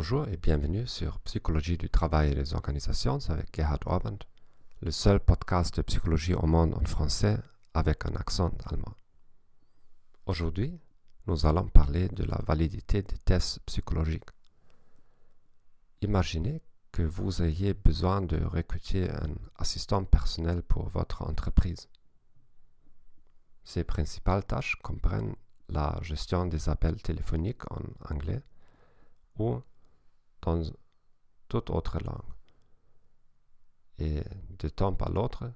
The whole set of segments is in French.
Bonjour et bienvenue sur Psychologie du travail et des organisations avec Gerhard Orband, le seul podcast de psychologie au monde en français avec un accent allemand. Aujourd'hui, nous allons parler de la validité des tests psychologiques. Imaginez que vous ayez besoin de recruter un assistant personnel pour votre entreprise. Ses principales tâches comprennent la gestion des appels téléphoniques en anglais ou dans toute autre langue. Et de temps à l'autre,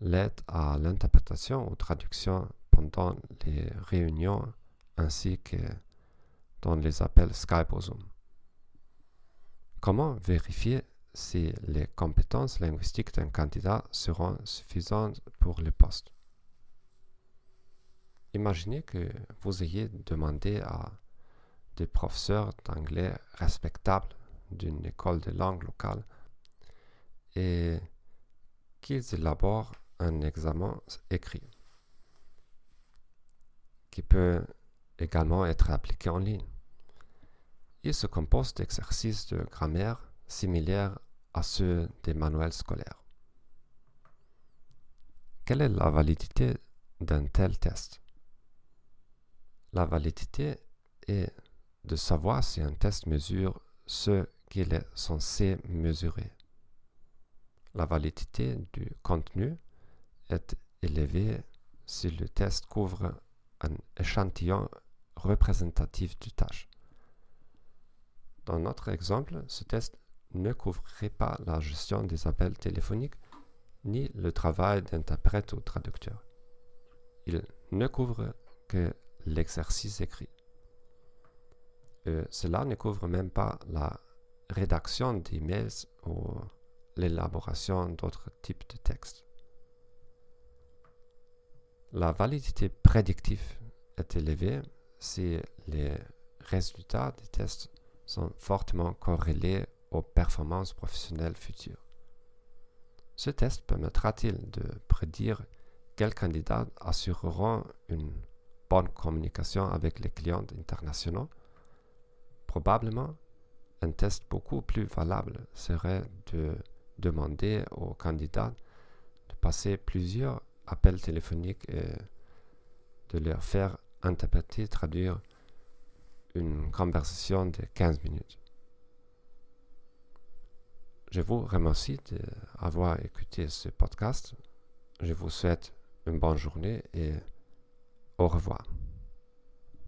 l'aide à l'interprétation ou traduction pendant les réunions ainsi que dans les appels Skype ou Zoom. Comment vérifier si les compétences linguistiques d'un candidat seront suffisantes pour le poste? Imaginez que vous ayez demandé à des professeurs d'anglais respectables d'une école de langue locale et qu'ils élaborent un examen écrit qui peut également être appliqué en ligne. Il se compose d'exercices de grammaire similaires à ceux des manuels scolaires. Quelle est la validité d'un tel test? La validité est de savoir si un test mesure ce qu'il est censé mesurer. La validité du contenu est élevée si le test couvre un échantillon représentatif du tâche. Dans notre exemple, ce test ne couvrirait pas la gestion des appels téléphoniques ni le travail d'interprète ou traducteur. Il ne couvre que l'exercice écrit. Cela ne couvre même pas la rédaction d'emails ou l'élaboration d'autres types de textes. La validité prédictive est élevée si les résultats des tests sont fortement corrélés aux performances professionnelles futures. Ce test permettra-t-il de prédire quels candidats assureront une bonne communication avec les clients internationaux? Probablement, un test beaucoup plus valable serait de demander aux candidats de passer plusieurs appels téléphoniques et de leur faire interpréter, traduire une conversation de 15 minutes. Je vous remercie d'avoir écouté ce podcast. Je vous souhaite une bonne journée et au revoir.